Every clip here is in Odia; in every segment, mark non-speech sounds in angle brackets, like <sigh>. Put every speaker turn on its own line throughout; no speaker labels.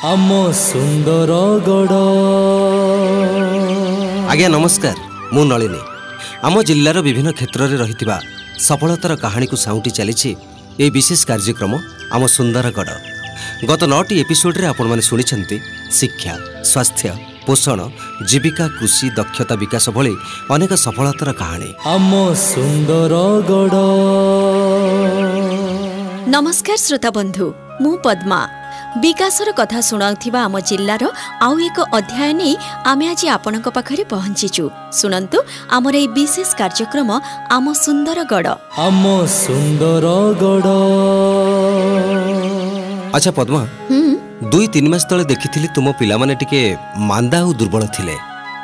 ଆମ ସୁନ୍ଦରଗଡ଼
ଆଜ୍ଞା ନମସ୍କାର। ମୁଁ ନଳିନୀ। ଆମ ଜିଲ୍ଲାର ବିଭିନ୍ନ କ୍ଷେତ୍ରରେ ରହିଥିବା ସଫଳତାର କାହାଣୀକୁ ସାଉଁଟି ଚାଲିଛି ଏହି ବିଶେଷ କାର୍ଯ୍ୟକ୍ରମ ଆମ ସୁନ୍ଦରଗଡ଼ ଗତ ନଅଟି ଏପିସୋଡ଼ରେ ଆପଣମାନେ ଶୁଣିଛନ୍ତି ଶିକ୍ଷା ସ୍ୱାସ୍ଥ୍ୟ ପୋଷଣ ଜୀବିକା କୃଷି ଦକ୍ଷତା ବିକାଶ ଭଳି ଅନେକ ସଫଳତାର କାହାଣୀ।
ଆମ ସୁନ୍ଦରଗଡ଼
ନମସ୍କାର ଶ୍ରୋତା ବନ୍ଧୁ ମୁଁ ପଦ୍ମା। ବିକାଶର କଥା ଶୁଣାଉଥିବା ଆମ ଜିଲ୍ଲାର ଆଉ ଏକ ଅଧ୍ୟାୟ ନେଇ ଆମେ ଆଜି ଆପଣଙ୍କ ପାଖରେ ପହଞ୍ଚିଛୁ। ଶୁଣନ୍ତୁ ଆମର ଏହି ବିଶେଷ କାର୍ଯ୍ୟକ୍ରମ ଆମ ସୁନ୍ଦରଗଡ଼।
ଆମ ସୁନ୍ଦରଗଡ଼।
ଆଚ୍ଛା ପଦ୍ମା।
ହୁଁ।
ଦୁଇ ତିନି ମାସ ତଳେ ଦେଖିଥିଲି ତୁମ ପିଲାମାନେ ଟିକେ ମାନ୍ଦା ଆଉ ଦୁର୍ବଳ ଥିଲେ।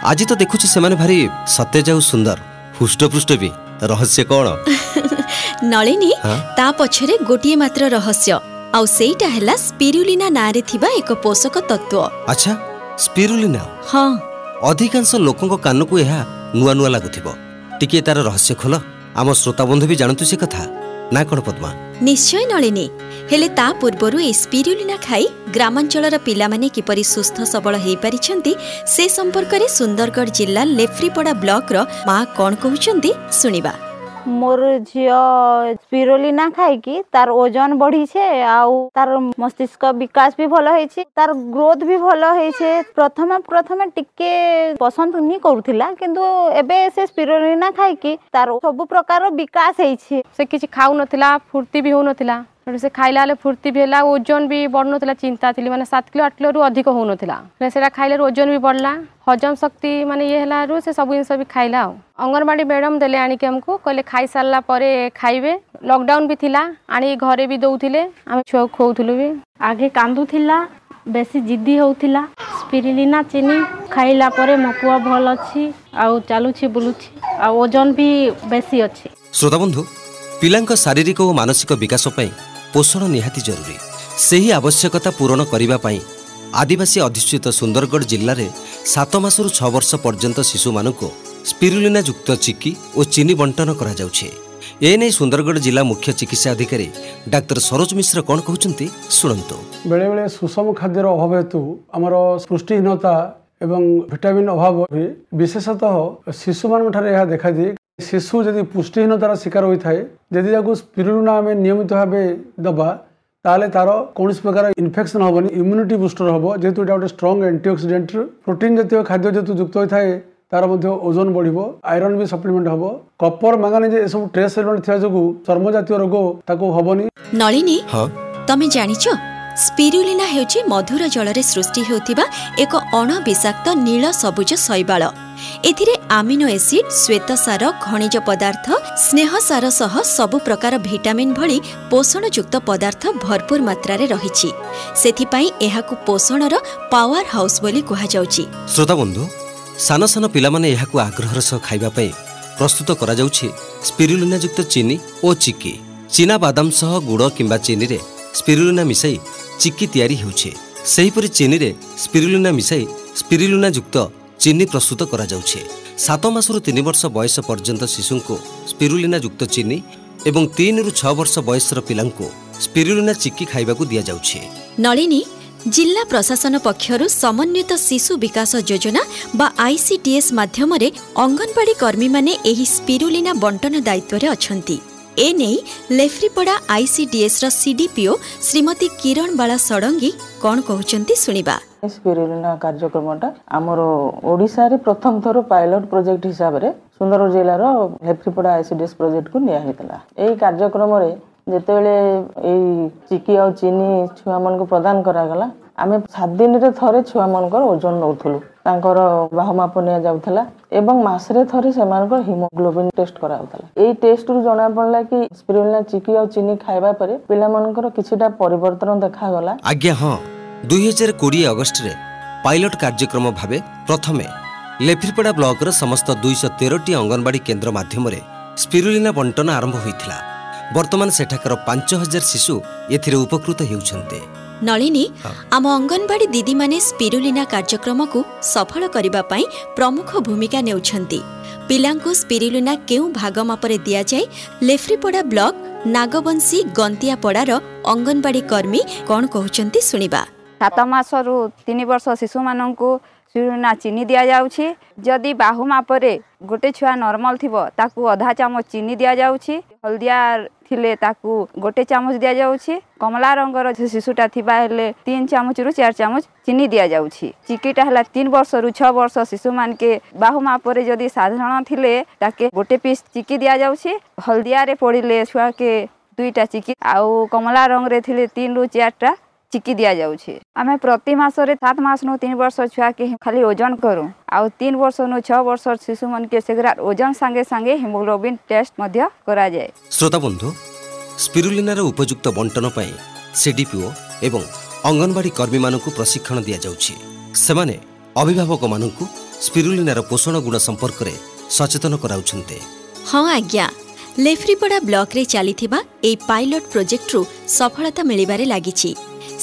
ଆଜି ତ ଦେଖୁଛି ସେମାନେ ଭାରି ସତେଜ ଆଉ ସୁନ୍ଦର। ହୃଷ୍ଟପୃଷ୍ଟ ବି। ରହସ୍ୟ କ'ଣ? <laughs>
ନଳିନୀ
ହଁ?
ତା ପଛରେ ଗୋଟିଏ ମାତ୍ର ରହସ୍ୟ। ଆଉ ସେଇଟା ହେଲା ସ୍ପିରୁଲିନା ନାଁରେ ଥିବା ଏକ ପୋଷକ ତତ୍ତ୍ୱ
ଆଚ୍ଛା ସ୍ପିରୁଲିନା?
ହଁ।
ଅଧିକାଂଶ ଲୋକଙ୍କ କାନକୁ ଏହା ନୂଆ ନୂଆ ଲାଗୁଥିବ। ଟିକିଏ ତାର ରହସ୍ୟ ଖୋଲ। ଆମ ଶ୍ରୋତାବନ୍ଧୁ ବି ଜାଣନ୍ତୁ ସେ କଥା। ନା କ'ଣ ପଦ୍ମା?
ନିଶ୍ଚୟ ନଳିନୀ। ହେଲେ ତା ପୂର୍ବରୁ ଏହି ସ୍ପିରୁଲିନା ଖାଇ ଗ୍ରାମାଞ୍ଚଳର ପିଲାମାନେ କିପରି ସୁସ୍ଥ ସବଳ ହେଇପାରିଛନ୍ତି ସେ ସମ୍ପର୍କରେ ସୁନ୍ଦରଗଡ଼ ଜିଲ୍ଲା ଲେଫ୍ରିପଡ଼ା ବ୍ଲକର ମା କ'ଣ କହୁଛନ୍ତି ଶୁଣିବା।
ମୋର ଝିଅ ସ୍ପିରୋଲିନା ଖାଇକି ତାର ଓଜନ ବଢିছে ଆଉ ତାର ମସ୍ତିଷ୍କ ବିକାଶ ବି ଭଲ ହେଇଛି ତାର ଗ୍ରୋଥ ବି ଭଲ ହେଇছে ପ୍ରଥମେ ପ୍ରଥମେ ଟିକେ ପସନ୍ଦ ନି କରୁଥିଲା କିନ୍ତୁ ଏବେ ସେ ସ୍ପିରୋଲିନା ଖାଇକି ତାର ସବୁ ପ୍ରକାର ବିକାଶ ହେଇଛି।
ସେ କିଛି ଖାଉନଥିଲା ଫୁର୍ତ୍ତି ବି ହଉନଥିଲା। ସେଠୁ ସେ ଖାଇଲା ବେଳେ ଫୁର୍ତ୍ତି ବି ହେଲା ଓଜନ ବି ବଢୁନଥିଲା ଚିନ୍ତା ଥିଲି ମାନେ ସାତ କିଲୋ ଆଠ କିଲୋରୁ ଅଧିକ ହଉନଥିଲା। ହେଲେ ସେଇଟା ଖାଇଲାରୁ ଓଜନ ବି ବଢିଲା ହଜମ ଶକ୍ତି ମାନେ ଇଏ ହେଲାରୁ ସେ ସବୁ ଜିନିଷ ବି ଖାଇଲା ଆଉ। ଅଙ୍ଗନବାଡି ମ୍ୟାଡମ ଦେଲେ ଆଣିକି ଆମକୁ କହିଲେ ଖାଇସାରିଲା ପରେ ଖାଇବେ। ଲକଡାଉନ ବି ଥିଲା ଆଣିକି ଘରେ ବି ଦଉଥିଲେ ଆମେ ଛୁଆକୁ ଖୋଉଥିଲୁ ବି।
ଆଗେ କାନ୍ଦୁଥିଲା ବେଶୀ ଜିଦି ହେଉଥିଲା। ସ୍ପିରିଲିନା ଚିନି ଖାଇଲା ପରେ ମୋ ପୁଅ ଭଲ ଅଛି ଆଉ ଚାଲୁଛି ବୁଲୁଛି ଆଉ ଓଜନ ବି ବେଶୀ ଅଛି।
ଶ୍ରୋତାବନ୍ଧୁ ପିଲାଙ୍କ ଶାରୀରିକ ଓ ମାନସିକ ବିକାଶ ପାଇଁ ପୋଷଣ ନିହାତି ଜରୁରୀ। ସେହି ଆବଶ୍ୟକତା ପୂରଣ କରିବା ପାଇଁ ଆଦିବାସୀ ଅଧିଷ୍ଠିତ ସୁନ୍ଦରଗଡ଼ ଜିଲ୍ଲାରେ ସାତ ମାସରୁ ଛଅ ବର୍ଷ ପର୍ଯ୍ୟନ୍ତ ଶିଶୁମାନଙ୍କୁ ସ୍ପିରୁଲିନା ଯୁକ୍ତ ଚିକି ଓ ଚିନି ବଣ୍ଟନ କରାଯାଉଛି। ଏନେଇ ସୁନ୍ଦରଗଡ଼ ଜିଲ୍ଲା ମୁଖ୍ୟ ଚିକିତ୍ସା ଅଧିକାରୀ ଡାକ୍ତର ସରୋଜ ମିଶ୍ର କ'ଣ କହୁଛନ୍ତି ଶୁଣନ୍ତୁ।
ବେଳେବେଳେ ସୁଷମ ଖାଦ୍ୟର ଅଭାବ ହେତୁ ଆମର ପୃଷ୍ଟିହୀନତା ଏବଂ ଭିଟାମିନ୍ ଅଭାବ ବିଶେଷତଃ ଶିଶୁମାନଙ୍କଠାରେ ଏହା ଦେଖାଦିଏ। ଶିଶୁ ଯଦି ପୁଷ୍ଟିହୀନତାର ଶିକାର ହୋଇଥାଏ ଯଦି ତାକୁ ସ୍ପିରୁଲିନା ଆମେ ନିୟମିତ ଭାବେ ଦେବା ତାହେଲେ ତାର କୌଣସି ପ୍ରକାର ଇନଫେକ୍ସନ ହେବନି ଇମ୍ୟୁନିଟି ବୁଷ୍ଟର ହେବ। ଯେହେତୁ ଏଇଟା ଗୋଟେ ଷ୍ଟ୍ରଙ୍ଗ ଆଣ୍ଟିଅକ୍ସିଡେଣ୍ଟ ପ୍ରୋଟିନ୍ ଜାତୀୟ ଖାଦ୍ୟ ଯେହେତୁ ଯୁକ୍ତ ହୋଇଥାଏ ତାର ମଧ୍ୟ ଓଜନ ବଢିବ ଆଇରନ୍ ବି ସପ୍ଲିମେଣ୍ଟ ହେବ। କପର ମାଙ୍ଗାନିଜ ଏସବୁ ଟ୍ରେସ୍ ଏଲିମେଣ୍ଟ ଥିବା ଯୋଗୁଁ ଚର୍ମ ଜାତୀୟ ରୋଗ ତାକୁ ହେବନି।
ନଳିନୀ ତମେ ଜାଣିଛ? ସ୍ପିରୁଲିନା ହେଉଛି ମଧୁର ଜଳରେ ସୃଷ୍ଟି ହେଉଥିବା ଏକ ଅଣବିଷାକ୍ତ ନୀଳ ସବୁଜ ଶୈବାଳ। ଏଥିରେ ଆମିନୋ ଏସିଡ୍ ଶ୍ୱେତସାର ଖଣିଜ ପଦାର୍ଥ ସ୍ନେହସାର ସହ ସବୁ ପ୍ରକାର ଭିଟାମିନ୍ ଭଳି ପୋଷଣଯୁକ୍ତ ପଦାର୍ଥ ଭରପୁର ମାତ୍ରାରେ ରହିଛି। ସେଥିପାଇଁ ଏହାକୁ ପୋଷଣର ପାୱାର ହାଉସ୍ ବୋଲି କୁହାଯାଉଛି।
ଶ୍ରୋତାବନ୍ଧୁ ସାନ ସାନ ପିଲାମାନେ ଏହାକୁ ଆଗ୍ରହର ସହ ଖାଇବା ପାଇଁ ପ୍ରସ୍ତୁତ କରାଯାଉଛି ସ୍ପିରୁଲିନା ଯୁକ୍ତ ଚିନି ଓ ଚିକି। ଚିନା ବାଦାମ ସହ ଗୁଡ଼ କିମ୍ବା ଚିନିରେ ସ୍ପିରୁଲିନା ମିଶାଇ ଚିକି ତିଆରି ହେଉଛି। ସେହିପରି ଚିନିରେ ସ୍ପିରୁଲିନା ମିଶାଇ ସ୍ପିରୁଲିନା ଯୁକ୍ତ ଚିନି ପ୍ରସ୍ତୁତ କରାଯାଉଛି। ସାତ ମାସରୁ ତିନି ବର୍ଷ ବୟସ ପର୍ଯ୍ୟନ୍ତ ଶିଶୁଙ୍କୁ ସ୍ପିରୁଲିନା ଯୁକ୍ତ ଚିନି ଏବଂ ତିନିରୁ ଛଅ ବର୍ଷ ବୟସର ପିଲାଙ୍କୁ ସ୍ପିରୁଲିନା ଚିକି ଖାଇବାକୁ ଦିଆଯାଉଛି।
ନଳିନୀ ଜିଲ୍ଲା ପ୍ରଶାସନ ପକ୍ଷରୁ ସମନ୍ୱିତ ଶିଶୁ ବିକାଶ ଯୋଜନା ବା ଆଇସିଡିଏସ୍ ମାଧ୍ୟମରେ ଅଙ୍ଗନବାଡି କର୍ମୀମାନେ ଏହି ସ୍ପିରୁଲିନା ବଣ୍ଟନ ଦାୟିତ୍ୱରେ ଅଛନ୍ତି। ଏନେଇ ଲେଫ୍ରିପଡ଼ା ଆଇସିଡିଏସ୍ର ସିଡିପିଓ ଶ୍ରୀମତୀ କିରଣ ବାଳା ଷଡ଼ଙ୍ଗୀ କ'ଣ କହୁଛନ୍ତି ଶୁଣିବା।
ସ୍ପିରୁଲିନା କାର୍ଯ୍ୟକ୍ରମଟା ଆମର ଓଡ଼ିଶାରେ ପ୍ରଥମ ଥର ପାଇଲଟ ପ୍ରୋଜେକ୍ଟ ହିସାବରେ ସୁନ୍ଦରଗଡ଼ ଜିଲ୍ଲାର ହେଫ୍ରିପଡ଼ା ଆଇସିଡିଏସ୍ ପ୍ରୋଜେକ୍ଟକୁ ନିଆହେଇଥିଲା ଏହି କାର୍ଯ୍ୟକ୍ରମରେ ଯେତେବେଳେ ଏଇ ଚିକି ଆଉ ଚିନି ଛୁଆମାନଙ୍କୁ ପ୍ରଦାନ କରାଗଲା ଆମେ ସାତ ଦିନରେ ଥରେ ଛୁଆମାନଙ୍କର ଓଜନ ନେଉଥିଲୁ। ତାଙ୍କର ବାହୁ ମାପ ନିଆଯାଉଥିଲା ଏବଂ ମାସରେ ଥରେ ସେମାନଙ୍କର ହିମୋଗ୍ଲୋବିନ୍ ଟେଷ୍ଟ କରାଯାଉଥିଲା। ଏଇ ଟେଷ୍ଟରୁ ଜଣାପଡ଼ିଲା କି ସ୍ପିରୁଲିନା ଚିକି ଆଉ ଚିନି ଖାଇବା ପରେ ପିଲାମାନଙ୍କର କିଛିଟା ପରିବର୍ତ୍ତନ ଦେଖାଗଲା।
ଆଜ୍ଞା ହଁ। ଦୁଇହଜାର କୋଡ଼ିଏ ଅଗଷ୍ଟରେ ପାଇଲଟ କାର୍ଯ୍ୟକ୍ରମ ଭାବେ ପ୍ରଥମେ ଲେଫ୍ରିପଡ଼ା ବ୍ଲକର ସମସ୍ତ ଦୁଇଶହ ତେରଟି ଅଙ୍ଗନବାଡି କେନ୍ଦ୍ର ମାଧ୍ୟମରେ ସ୍ପିରୁଲିନା ବଣ୍ଟନ ଆରମ୍ଭ ହୋଇଥିଲା। ବର୍ତ୍ତମାନ ସେଠାକାର ପାଞ୍ଚ ହଜାର ଶିଶୁ ଏଥିରେ ଉପକୃତ ହେଉଛନ୍ତି।
ନଳିନୀ ଆମ ଅଙ୍ଗନବାଡି ଦିଦିମାନେ ସ୍ପିରୁଲିନା କାର୍ଯ୍ୟକ୍ରମକୁ ସଫଳ କରିବା ପାଇଁ ପ୍ରମୁଖ ଭୂମିକା ନେଉଛନ୍ତି। ପିଲାଙ୍କୁ ସ୍ପିରୁଲିନା କେଉଁ ଭାଗ ମାପରେ ଦିଆଯାଏ ଲେଫ୍ରିପଡ଼ା ବ୍ଲକ ନାଗବଂଶୀ ଗନ୍ତିଆପଡ଼ାର ଅଙ୍ଗନବାଡି କର୍ମୀ କ'ଣ କହୁଛନ୍ତି ଶୁଣିବା।
ସାତ ମାସରୁ ତିନି ବର୍ଷ ଶିଶୁମାନଙ୍କୁ ସ୍ପିରୁଲିନା ଚିନି ଦିଆଯାଉଛି। ଯଦି ବାହୁ ମାପରେ ଗୋଟେ ଛୁଆ ନର୍ମାଲ ଥିବ ତାକୁ ଅଧା ଚାମଚ ଚିନି ଦିଆଯାଉଛି। ହଳଦିଆ ଥିଲେ ତାକୁ ଗୋଟେ ଚାମଚ ଦିଆଯାଉଛି। କମଳା ରଙ୍ଗର ଯେ ଶିଶୁଟା ଥିବା ହେଲେ ତିନି ଚାମଚରୁ ଚାରି ଚାମଚ ଚିନି ଦିଆଯାଉଛି। ଚିକିଟା ହେଲା ତିନି ବର୍ଷରୁ ଛଅ ବର୍ଷ ଶିଶୁମାନକେ ବାହୁ ମାପରେ ଯଦି ସାଧାରଣ ଥିଲେ ତାକେ ଗୋଟେ ପିସ୍ ଚିକି ଦିଆଯାଉଛି। ହଳଦିଆରେ ପଡ଼ିଲେ ଛୁଆକେ ଦୁଇଟା ଚିକି ଆଉ କମଳା ରଙ୍ଗରେ ଥିଲେ ତିନିରୁ ଚାରିଟା ଚିକି ଦିଆଯାଉଛି ଆମେ ପ୍ରତି ମାସରେ ସାତ ମାସନୁ ତିନି ବର୍ଷ ଛୁଆକେ ଖାଲି ଓଜନ କରୁ ଆଉ ତିନି ବର୍ଷନୁ ଛଅ ବର୍ଷ ଶିଶୁମାନକେ ସେଗୁଡ଼ା ଓଜନ ସାଙ୍ଗେ ସାଙ୍ଗେ ହିମୋଗ୍ଲୋବିନ୍ ଟେଷ୍ଟ ମଧ୍ୟ କରାଯାଏ
ଶ୍ରୋତାବନ୍ଧୁ ସ୍ପିରୁଲିନାର ଉପଯୁକ୍ତ ବଣ୍ଟନ ପାଇଁ ସିଡିପିଓ ଏବଂ ଅଙ୍ଗନବାଡ଼ି କର୍ମୀମାନଙ୍କୁ ପ୍ରଶିକ୍ଷଣ ଦିଆଯାଉଛି ସେମାନେ ଅଭିଭାବକମାନଙ୍କୁ ସ୍ପିରୁଲିନାର ପୋଷଣ ଗୁଣ ସମ୍ପର୍କରେ ସଚେତନ କରାଉଛନ୍ତି
ହଁ ଆଜ୍ଞା ଲେଫ୍ରିପଡ଼ା ବ୍ଲକରେ ଚାଲିଥିବା ଏହି ପାଇଲଟ ପ୍ରୋଜେକ୍ଟରୁ ସଫଳତା ମିଳିବାରେ ଲାଗିଛି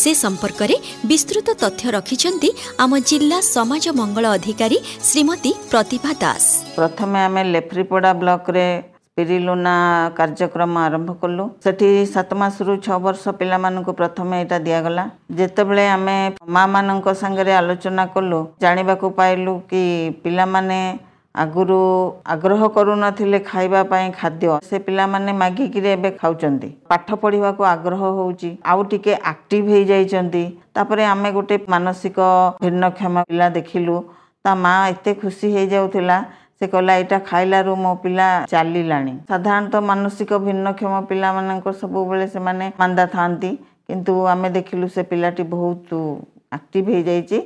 ସେ ସମ୍ପର୍କରେ ବିସ୍ତୃତ ତଥ୍ୟ ରଖିଛନ୍ତି ଆମ ଜିଲ୍ଲା ସମାଜ ମଙ୍ଗଳ ଅଧିକାରୀ ଶ୍ରୀମତୀ ପ୍ରତିଭା ଦାସ।
ପ୍ରଥମେ ଆମେ ଲେଫ୍ରିପଡ଼ା ବ୍ଲକରେ ସ୍ପିରିଲୁନା କାର୍ଯ୍ୟକ୍ରମ ଆରମ୍ଭ କଲୁ। ସେଠି ସାତ ମାସରୁ ଛଅ ବର୍ଷ ପିଲାମାନଙ୍କୁ ପ୍ରଥମେ ଏଇଟା ଦିଆଗଲା। ଯେତେବେଳେ ଆମେ ମାଆମାନଙ୍କ ସାଙ୍ଗରେ ଆଲୋଚନା କଲୁ ଜାଣିବାକୁ ପାଇଲୁ କି ପିଲାମାନେ ଆଗରୁ ଆଗ୍ରହ କରୁନଥିଲେ ଖାଇବା ପାଇଁ ଖାଦ୍ୟ ସେ ପିଲାମାନେ ମାଗିକିରି ଏବେ ଖାଉଛନ୍ତି ପାଠ ପଢ଼ିବାକୁ ଆଗ୍ରହ ହେଉଛି ଆଉ ଟିକେ ଆକ୍ଟିଭ ହେଇଯାଇଛନ୍ତି ତାପରେ ଆମେ ଗୋଟେ ମାନସିକ ଭିନ୍ନକ୍ଷମ ପିଲା ଦେଖିଲୁ ତା ମା ଏତେ ଖୁସି ହେଇଯାଉଥିଲା ସେ କହିଲା ଏଇଟା ଖାଇଲାରୁ ମୋ ପିଲା ଚାଲିଲାଣି। ସାଧାରଣତଃ ମାନସିକ ଭିନ୍ନକ୍ଷମ ପିଲାମାନଙ୍କ ସବୁବେଳେ ସେମାନେ ମାନ୍ଦା ଥାଆନ୍ତି କିନ୍ତୁ ଆମେ ଦେଖିଲୁ ସେ ପିଲାଟି ବହୁତ ଆକ୍ଟିଭ ହେଇଯାଇଛି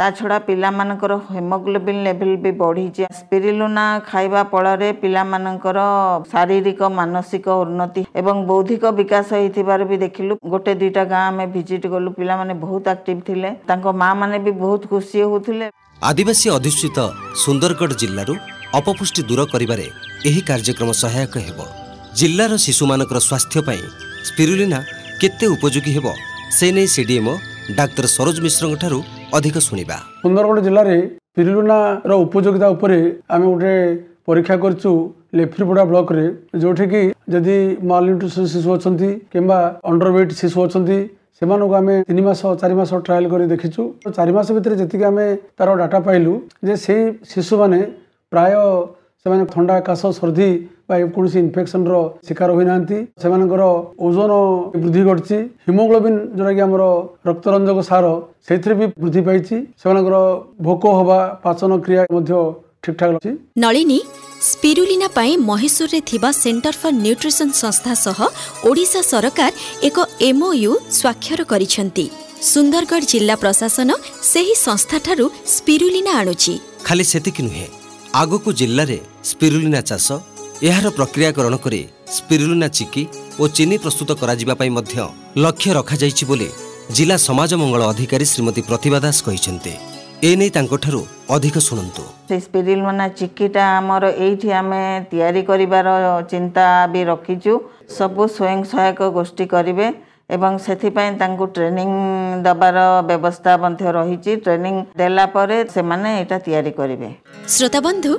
ତା ଛଡ଼ା ପିଲାମାନଙ୍କର ହିମୋଗ୍ଲୋବିନ୍ ଲେଭେଲ୍ ବି ବଢ଼ିଛି। ସ୍ପିରିଲୁନା ଖାଇବା ଫଳରେ ପିଲାମାନଙ୍କର ଶାରୀରିକ ମାନସିକ ଉନ୍ନତି ଏବଂ ବୌଦ୍ଧିକ ବିକାଶ ହେଇଥିବାର ବି ଦେଖିଲୁ। ଗୋଟେ ଦୁଇଟା ଗାଁ ଆମେ ଭିଜିଟ୍ କଲୁ। ପିଲାମାନେ ବହୁତ ଆକ୍ଟିଭ ଥିଲେ। ତାଙ୍କ ମାଆ ମାନେ ବି ବହୁତ ଖୁସି ହେଉଥିଲେ।
ଆଦିବାସୀ ଅଧିଷ୍ଠିତ ସୁନ୍ଦରଗଡ଼ ଜିଲ୍ଲାରୁ ଅପପୁଷ୍ଟି ଦୂର କରିବାରେ ଏହି କାର୍ଯ୍ୟକ୍ରମ ସହାୟକ ହେବ। ଜିଲ୍ଲାର ଶିଶୁମାନଙ୍କର ସ୍ୱାସ୍ଥ୍ୟ ପାଇଁ ସ୍ପିରୁଲିନା କେତେ ଉପଯୋଗୀ ହେବ ସେ ନେଇ ସିଡିଏମ୍ଓ ଡାକ୍ତର ସରୋଜ ମିଶ୍ରଙ୍କଠାରୁ ଅଧିକ ଶୁଣିବା।
ସୁନ୍ଦରଗଡ଼ ଜିଲ୍ଲାରେ ସ୍ପିରୁଲିନାର ଉପଯୋଗିତା ଉପରେ ଆମେ ଗୋଟେ ପରୀକ୍ଷା କରିଛୁ ଲେଫ୍ରିପଡ଼ା ବ୍ଲକରେ ଯେଉଁଠିକି ଯଦି ମାଲନ୍ୟୁଟ୍ରିସନ୍ ଶିଶୁ ଅଛନ୍ତି କିମ୍ବା ଅଣ୍ଡରୱେଟ୍ ଶିଶୁ ଅଛନ୍ତି ସେମାନଙ୍କୁ ଆମେ ତିନି ମାସ ଚାରି ମାସ ଟ୍ରାଏଲ୍ କରି ଦେଖିଛୁ। ଚାରି ମାସ ଭିତରେ ଯେତିକି ଆମେ ତାର ଡାଟା ପାଇଲୁ ଯେ ସେଇ ଶିଶୁମାନେ ପ୍ରାୟ ସେମାନେ ଥଣ୍ଡା କାଶ ସର୍ଦ୍ଦି ବା କୌଣସି ଇନଫେକ୍ସନର ଶିକାର ହୋଇନାହାନ୍ତି। ସେମାନଙ୍କର ଓଜନ ବୃଦ୍ଧି ଘଟିଛି। ହିମୋଗ୍ଲୋବିନ୍ ଯେଉଁଟାକି ଆମର ରକ୍ତରଞ୍ଜକ ସାର ସେଇଥିରେ ବି ବୃଦ୍ଧି ପାଇଛି। ସେମାନଙ୍କର ଭୋକ ହେବା ପାଚନ କ୍ରିୟା ମଧ୍ୟ ଠିକ୍ଠାକ୍ ଅଛି।
ନଳିନୀ ସ୍ପିରୁଲିନା ପାଇଁ ମହୀଶୂରରେ ଥିବା ସେଣ୍ଟର ଫର ନ୍ୟୁଟ୍ରିସନ୍ ସଂସ୍ଥା ସହ ଓଡ଼ିଶା ସରକାର ଏକ ଏମ୍ଓୟୁ ସ୍ୱାକ୍ଷର କରିଛନ୍ତି। ସୁନ୍ଦରଗଡ଼ ଜିଲ୍ଲା ପ୍ରଶାସନ ସେହି ସଂସ୍ଥାଠାରୁ ସ୍ପିରୁଲିନା ଆଣୁଛି।
ଖାଲି ସେତିକି ନୁହେଁ ଆଗକୁ ଜିଲ୍ଲାରେ ସ୍ପିରୁଲିନା ଚାଷ ଏହାର ପ୍ରକ୍ରିୟାକରଣ କରି ସ୍ପିରୁଲିନା ଚିକି ଓ ଚିନି ପ୍ରସ୍ତୁତ କରାଯିବା ପାଇଁ ମଧ୍ୟ ଲକ୍ଷ୍ୟ ରଖାଯାଇଛି ବୋଲି ଜିଲ୍ଲା ସମାଜ ମଙ୍ଗଳ ଅଧିକାରୀ ଶ୍ରୀମତୀ ପ୍ରତିଭା ଦାସ କହିଛନ୍ତି। ଏନେଇ ତାଙ୍କଠାରୁ ଅଧିକ ଶୁଣନ୍ତୁ।
ସେଇ ସ୍ପିରିଲମନା ଚିକିଟା ଆମର ଏଇଠି ଆମେ ତିଆରି କରିବାର ଚିନ୍ତା ବି ରଖିଛୁ। ସବୁ ସ୍ୱୟଂ ସହାୟକ ଗୋଷ୍ଠୀ କରିବେ। ଏବଂ ସେଥିପାଇଁ ତାଙ୍କୁ ଟ୍ରେନିଂ ଦେବାର ବ୍ୟବସ୍ଥା ମଧ୍ୟ ରହିଛି। ଟ୍ରେନିଂ ଦେଲା ପରେ ସେମାନେ ଏଇଟା ତିଆରି କରିବେ।
ଶ୍ରୋତାବନ୍ଧୁ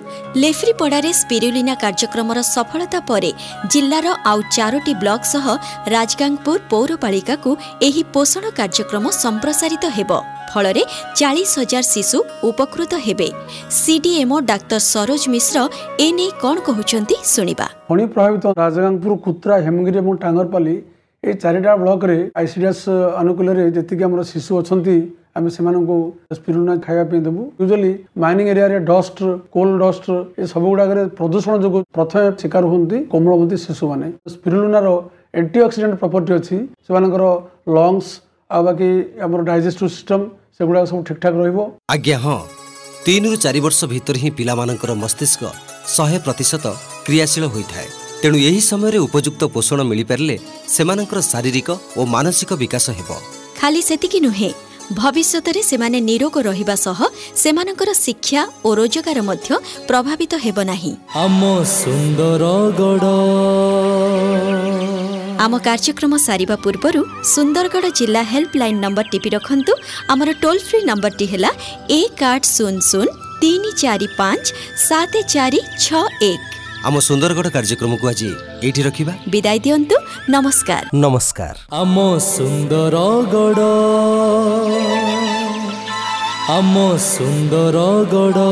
ଲେଫ୍ରିପଡ଼ାରେ ସ୍ପିରୁଲିନା କାର୍ଯ୍ୟକ୍ରମର ସଫଳତା ପରେ ଜିଲ୍ଲାର ଆଉ ଚାରୋଟି ବ୍ଲକ ସହ ରାଜଗାଙ୍ଗପୁର ପୌରପାଳିକାକୁ ଏହି ପୋଷଣ କାର୍ଯ୍ୟକ୍ରମ ସମ୍ପ୍ରସାରିତ ହେବ। ଫଳରେ ଚାଳିଶ ହଜାର ଶିଶୁ ଉପକୃତ ହେବେ। ସିଡିଏମ୍ଓ ଡାକ୍ତର ସରୋଜ ମିଶ୍ର ଏନେଇ କ'ଣ କହୁଛନ୍ତି ଶୁଣିବା।
ଫଣି ପ୍ରଭାବିତ ରାଜଗାଙ୍ଗପୁର କୁତ୍ରା ହେମଗିରି ଏବଂ ଟାଙ୍ଗରପାଲି এই ଚାରିଟା ବ୍ଲକରେ ଆଇସିଡିଏସ୍ ଆନୁକୂଲ୍ୟରେ ଯେତିକି ଆମର ଶିଶୁ ଅଛନ୍ତି ଆମେ ସେମାନଙ୍କୁ ସ୍ପିରୁଲିନା ଖାଇବା ପାଇଁ ଦେବୁ ୟୁଜୁଆଲି ମାଇନିଂ ଏରିଆରେ ଡଷ୍ଟ କୋଲ ଡଷ୍ଟ ଏ ସବୁ ଗୁଡ଼ାକରେ ପ୍ରଦୂଷଣ ଯୋଗୁଁ ପ୍ରଥମେ ଶିକାର ହୁଅନ୍ତି କୋମଳବତୀ ଶିଶୁମାନେ ସ୍ପିରୁଲିନାର ଆଣ୍ଟି ଅକ୍ସିଡେଣ୍ଟ ପ୍ରପର୍ଟି ଅଛି ସେମାନଙ୍କର ଲଙ୍ଗସ୍ ଆଉ ବାକି ଆମର ଡାଇଜେଷ୍ଟିଭ ସିଷ୍ଟମ ସେଗୁଡ଼ାକ ସବୁ ଠିକ୍ଠାକ୍ ରହିବ
ଆଜ୍ଞା ହଁ ତିନିରୁ ଚାରି ବର୍ଷ ଭିତରେ ହିଁ ପିଲାମାନଙ୍କର ମସ୍ତିଷ୍କ ଶହେ ପ୍ରତିଶତ କ୍ରିୟାଶୀଳ ହୋଇଥାଏ ତେଣୁ ଏହି ସମୟରେ ଉପଯୁକ୍ତ ପୋଷଣ ମିଳିପାରିଲେ ସେମାନଙ୍କର ଶାରୀରିକ ଓ ମାନସିକ ବିକାଶ ହେବ।
ଖାଲି ସେତିକି ନୁହେଁ ଭବିଷ୍ୟତରେ ସେମାନେ ନିରୋଗ ରହିବା ସହ ସେମାନଙ୍କର ଶିକ୍ଷା ଓ ରୋଜଗାର ମଧ୍ୟ ପ୍ରଭାବିତ ହେବ ନାହିଁ।
ଆମ ସୁନ୍ଦରଗଡ଼
ଆମ କାର୍ଯ୍ୟକ୍ରମ ସାରିବା ପୂର୍ବରୁ ସୁନ୍ଦରଗଡ଼ ଜିଲ୍ଲା ହେଲ୍ପଲାଇନ୍ ନମ୍ବର ଟିପି ରଖନ୍ତୁ। ଆମର ଟୋଲ୍ ଫ୍ରି ନମ୍ବରଟି ହେଲା ଏକ ଆଠ ଶୂନ ଶୂନ ତିନି ଚାରି ପାଞ୍ଚ ସାତ ଚାରି ଛଅ ଏକ।
ଆମ ସୁନ୍ଦରଗଡ଼ କାର୍ଯ୍ୟକ୍ରମକୁ ଆଜି ଏଇଠି ରଖିବା।
ବିଦାୟ ଦିଅନ୍ତୁ। ନମସ୍କାର।
ନମସ୍କାର।
ଆମ ସୁନ୍ଦର ଗଡ଼ ଆମ ସୁନ୍ଦର ଗଡ଼